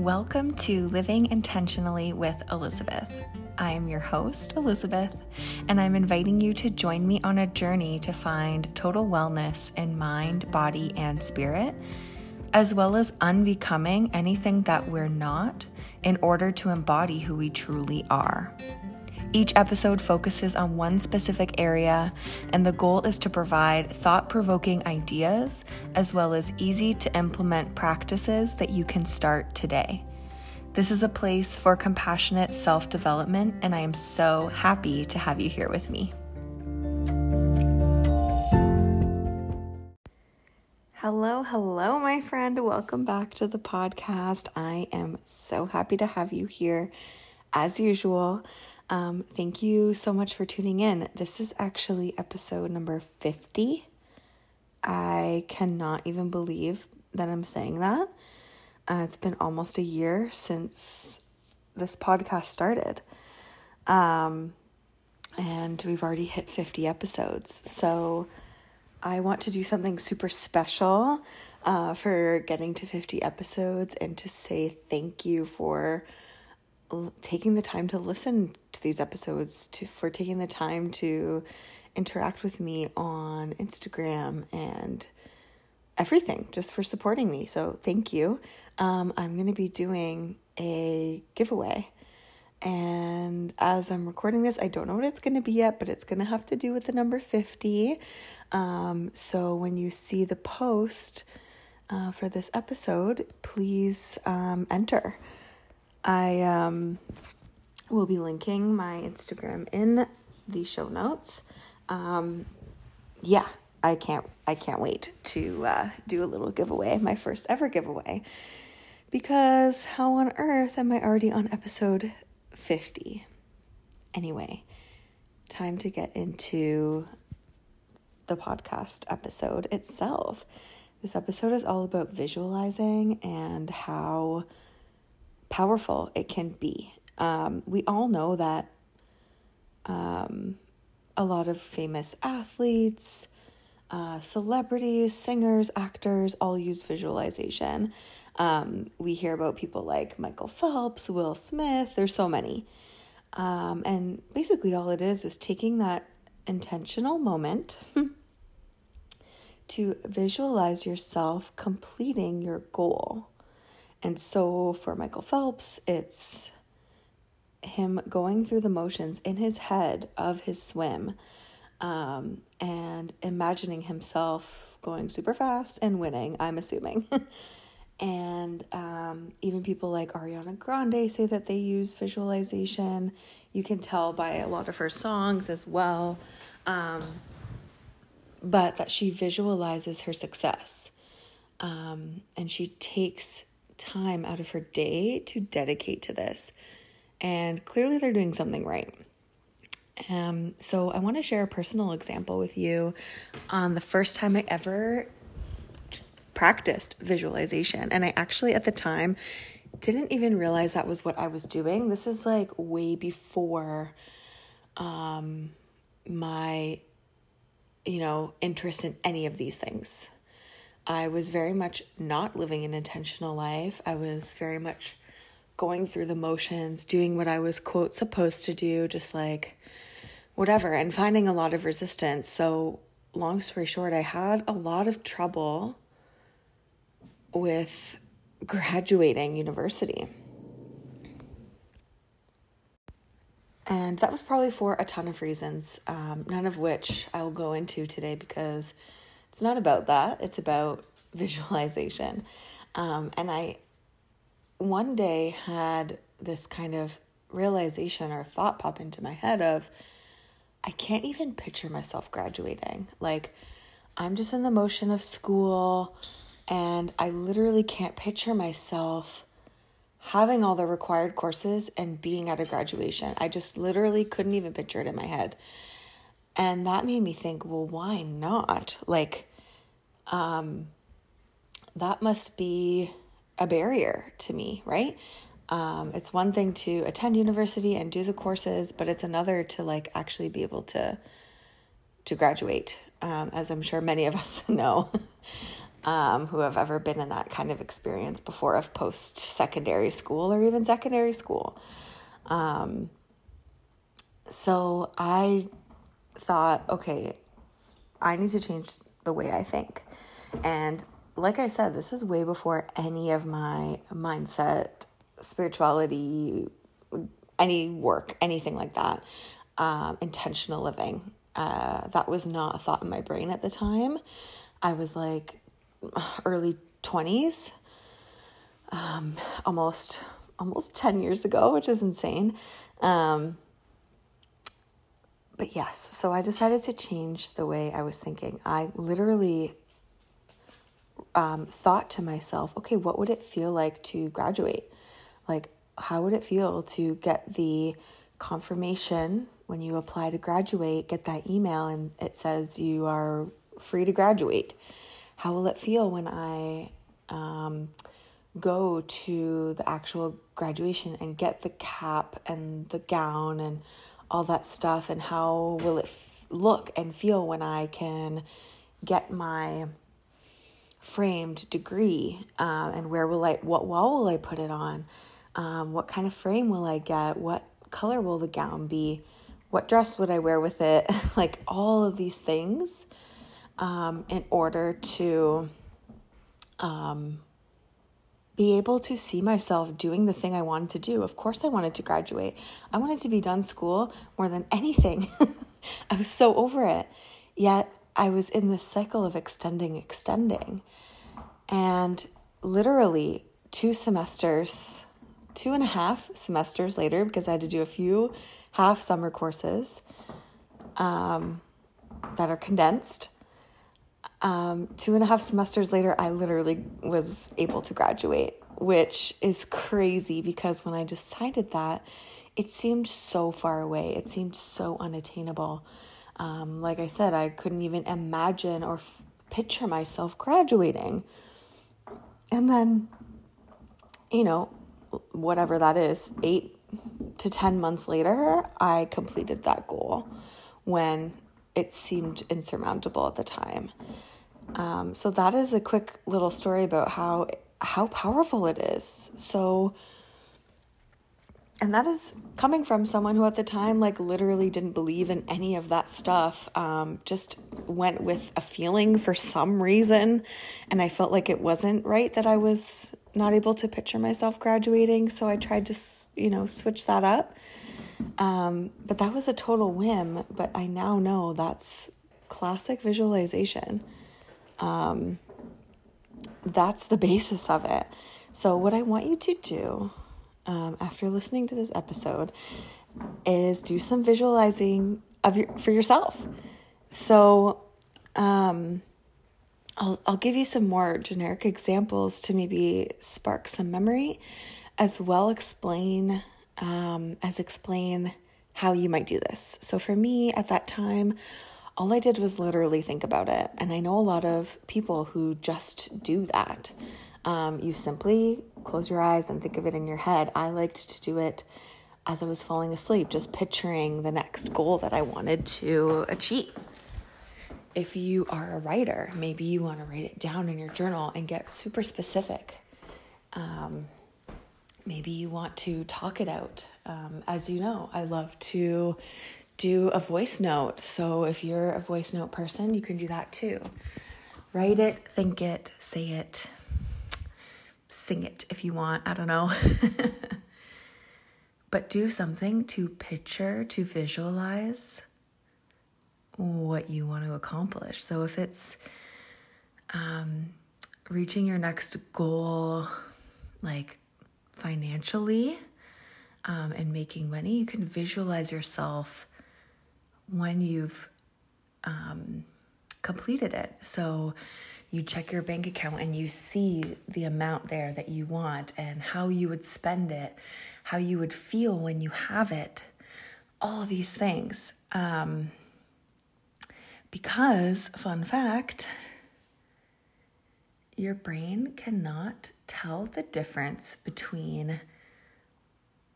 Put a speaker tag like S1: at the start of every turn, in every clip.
S1: Welcome to Living Intentionally with Elizabeth. I am your host, Elizabeth, and I'm inviting you to join me on a journey to find total wellness in mind, body, and spirit, as well as unbecoming anything that we're not in order to embody who we truly are. Each episode focuses on one specific area, and the goal is to provide thought provoking ideas as well as easy to implement practices that you can start today. This is a place for compassionate self development, and I am so happy to have you here with me. Hello, hello, my friend. Welcome back to the podcast. I am so happy to have you here as usual. Um, thank you so much for tuning in. This is actually episode number 50. I cannot even believe that I'm saying that. Uh, it's been almost a year since this podcast started. Um, and we've already hit 50 episodes. So I want to do something super special uh, for getting to 50 episodes and to say thank you for taking the time to listen to these episodes, to for taking the time to interact with me on Instagram and everything, just for supporting me. So thank you. Um, I'm going to be doing a giveaway. And as I'm recording this, I don't know what it's going to be yet, but it's going to have to do with the number 50. Um, so when you see the post uh, for this episode, please um, enter. I um, will be linking my Instagram in the show notes. Um, yeah, I can't I can't wait to uh, do a little giveaway, my first ever giveaway. Because how on earth am I already on episode 50? Anyway, time to get into the podcast episode itself. This episode is all about visualizing and how powerful it can be. Um, we all know that um, a lot of famous athletes, uh, celebrities, singers, actors all use visualization. Um, we hear about people like Michael Phelps, Will Smith, there's so many. Um, and basically, all it is is taking that intentional moment to visualize yourself completing your goal. And so for Michael Phelps, it's him going through the motions in his head of his swim um, and imagining himself going super fast and winning, I'm assuming. and um, even people like Ariana Grande say that they use visualization. You can tell by a lot of her songs as well. Um, but that she visualizes her success. Um, and she takes time out of her day to dedicate to this. And clearly, they're doing something right. Um, so, I want to share a personal example with you on the first time I ever practiced visualization. And I actually, at the time, didn't even realize that was what I was doing. This is like way before um, my, you know, interest in any of these things. I was very much not living an intentional life. I was very much going through the motions, doing what I was, quote, supposed to do, just like whatever, and finding a lot of resistance. So, long story short, I had a lot of trouble with graduating university. And that was probably for a ton of reasons, um, none of which I will go into today because it's not about that, it's about visualization. Um, and I one day had this kind of realization or thought pop into my head of I can't even picture myself graduating. Like, I'm just in the motion of school, and I literally can't picture myself having all the required courses and being at a graduation. I just literally couldn't even picture it in my head. And that made me think, well, why not? Like, um, that must be a barrier to me, right? Um, it's one thing to attend university and do the courses, but it's another to like actually be able to to graduate, um, as I'm sure many of us know. um, who have ever been in that kind of experience before of post secondary school or even secondary school. Um, so I thought, okay, I need to change the way I think. And like I said, this is way before any of my mindset, spirituality, any work, anything like that, um, intentional living. Uh, that was not a thought in my brain at the time. I was like early 20s, um, almost almost 10 years ago, which is insane. Um, but yes, so I decided to change the way I was thinking. I literally um, thought to myself, okay, what would it feel like to graduate? Like, how would it feel to get the confirmation when you apply to graduate, get that email and it says you are free to graduate? How will it feel when I um, go to the actual graduation and get the cap and the gown and all that stuff and how will it f- look and feel when I can get my framed degree um, and where will I what wall will I put it on? Um, what kind of frame will I get? What color will the gown be? What dress would I wear with it? Like all of these things um, in order to um, be able to see myself doing the thing I wanted to do. Of course, I wanted to graduate. I wanted to be done school more than anything. I was so over it. Yet I was in this cycle of extending, extending. And literally, two semesters, two and a half semesters later, because I had to do a few half summer courses um, that are condensed um, two and a half semesters later, I literally was able to graduate, which is crazy because when I decided that, it seemed so far away. It seemed so unattainable. Um, like I said, I couldn't even imagine or f- picture myself graduating. And then, you know, whatever that is, eight to 10 months later, I completed that goal when it seemed insurmountable at the time. Um, so that is a quick little story about how how powerful it is. So and that is coming from someone who at the time like literally didn't believe in any of that stuff um, just went with a feeling for some reason. And i felt like it wasn't right that i was not able to picture myself graduating. So i tried to you know switch that up. Um, but that was a total whim. But i now know that's classic visualization um, that's the basis of it. So, what I want you to do um, after listening to this episode is do some visualizing of your for yourself. So, um, I'll I'll give you some more generic examples to maybe spark some memory, as well explain um, as explain how you might do this. So for me at that time, all I did was literally think about it. And I know a lot of people who just do that. Um, you simply close your eyes and think of it in your head. I liked to do it as I was falling asleep, just picturing the next goal that I wanted to achieve. If you are a writer, maybe you want to write it down in your journal and get super specific. Um, maybe you want to talk it out. Um, as you know, I love to do a voice note. So if you're a voice note person, you can do that too. Write it, think it, say it, sing it if you want. I don't know. but do something to picture, to visualize what you want to accomplish. So if it's um, reaching your next goal, like financially, um, and making money, you can visualize yourself when you've um, completed it. So you check your bank account and you see the amount there that you want and how you would spend it, how you would feel when you have it, all these things. Um, because, fun fact, your brain cannot tell the difference between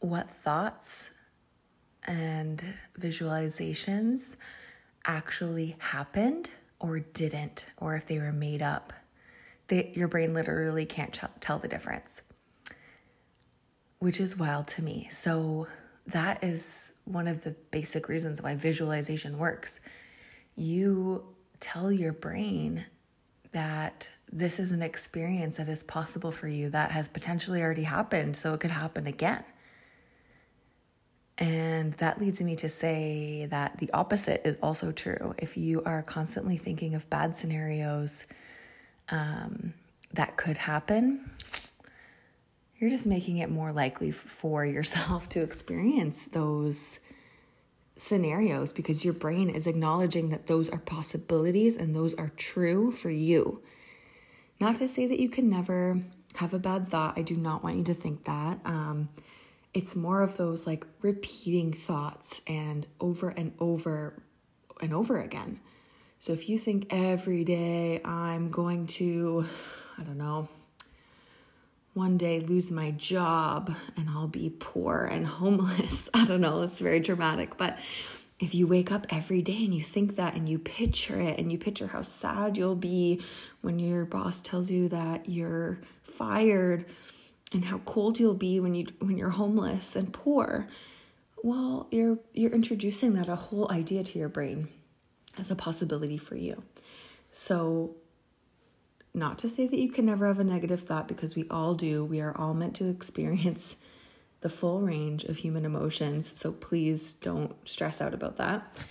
S1: what thoughts and visualizations actually happened or didn't, or if they were made up. they, your brain literally can't ch- tell the difference, which is wild to me. So, that is one of the basic reasons why visualization works. You tell your brain that this is an experience that is possible for you that has potentially already happened, so it could happen again. And that leads me to say that the opposite is also true. If you are constantly thinking of bad scenarios um, that could happen, you're just making it more likely for yourself to experience those scenarios because your brain is acknowledging that those are possibilities and those are true for you. Not to say that you can never have a bad thought. I do not want you to think that. Um, it's more of those like repeating thoughts and over and over and over again. So if you think every day I'm going to, I don't know, one day lose my job and I'll be poor and homeless. I don't know, it's very dramatic, but if you wake up every day and you think that and you picture it and you picture how sad you'll be when your boss tells you that you're fired and how cold you'll be when you when you're homeless and poor well you're you're introducing that a whole idea to your brain as a possibility for you. So not to say that you can never have a negative thought because we all do. We are all meant to experience the full range of human emotions so please don't stress out about that.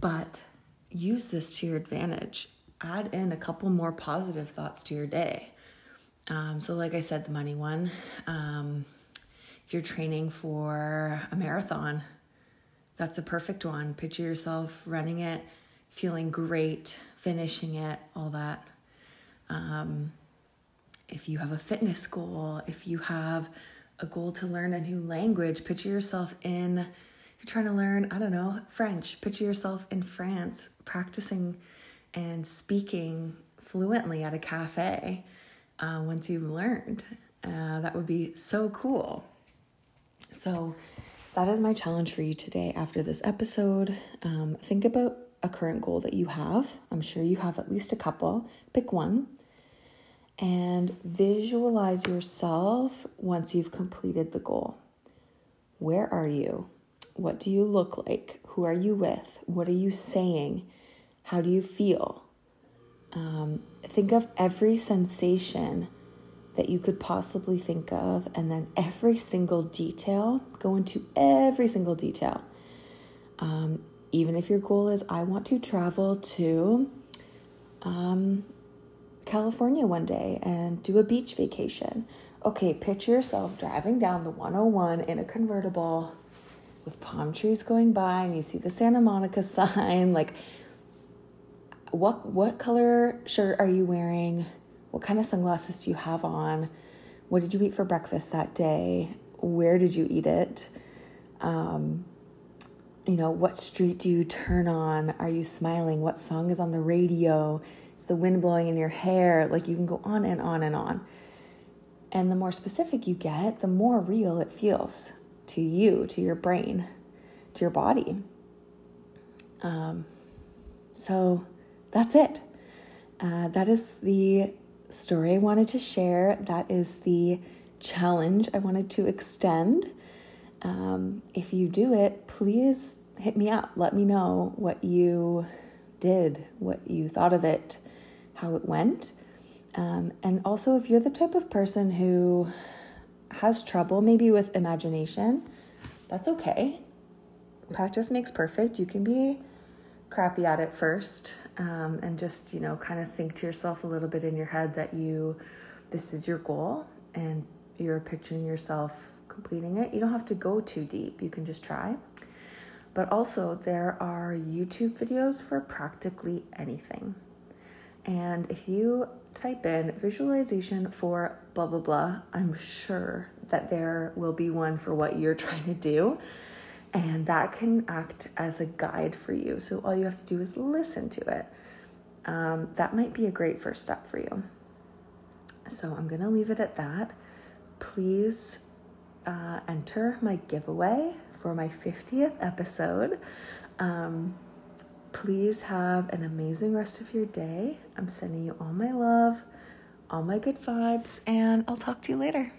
S1: But use this to your advantage. Add in a couple more positive thoughts to your day um, so, like I said, the money one. Um, if you're training for a marathon, that's a perfect one. Picture yourself running it, feeling great, finishing it, all that. Um, if you have a fitness goal, if you have a goal to learn a new language, picture yourself in, if you're trying to learn, I don't know, French, picture yourself in France practicing and speaking fluently at a cafe uh, once you've learned. Uh, that would be so cool. So, that is my challenge for you today after this episode. Um, think about a current goal that you have. I'm sure you have at least a couple. Pick one and visualize yourself once you've completed the goal. Where are you? What do you look like? Who are you with? What are you saying? How do you feel? Um, think of every sensation that you could possibly think of, and then every single detail, go into every single detail. Um, even if your goal is, I want to travel to um, California one day and do a beach vacation. Okay, picture yourself driving down the 101 in a convertible with palm trees going by, and you see the Santa Monica sign. Like, what what color shirt are you wearing? What kind of sunglasses do you have on? What did you eat for breakfast that day? Where did you eat it? Um, you know, what street do you turn on? Are you smiling? What song is on the radio? Is the wind blowing in your hair? Like you can go on and on and on. And the more specific you get, the more real it feels to you, to your brain, to your body. Um, so, that's it. Uh, that is the story I wanted to share. That is the challenge I wanted to extend. Um, if you do it, please hit me up. Let me know what you did, what you thought of it, how it went. Um, and also, if you're the type of person who has trouble maybe with imagination, that's okay. Practice makes perfect. You can be crappy at it first um, and just you know kind of think to yourself a little bit in your head that you this is your goal and you're picturing yourself completing it. You don't have to go too deep. You can just try. But also there are youtube videos for practically anything. And if you type in visualization for blah blah blah i'm sure that there will be one for what you're trying to do and that can act as a guide for you. So all you have to do is listen to it. Um, that might be a great first step for you. So I'm going to leave it at that. Please uh, enter my giveaway for my 50th episode. Um, Please have an amazing rest of your day. I'm sending you all my love, all my good vibes, and I'll talk to you later.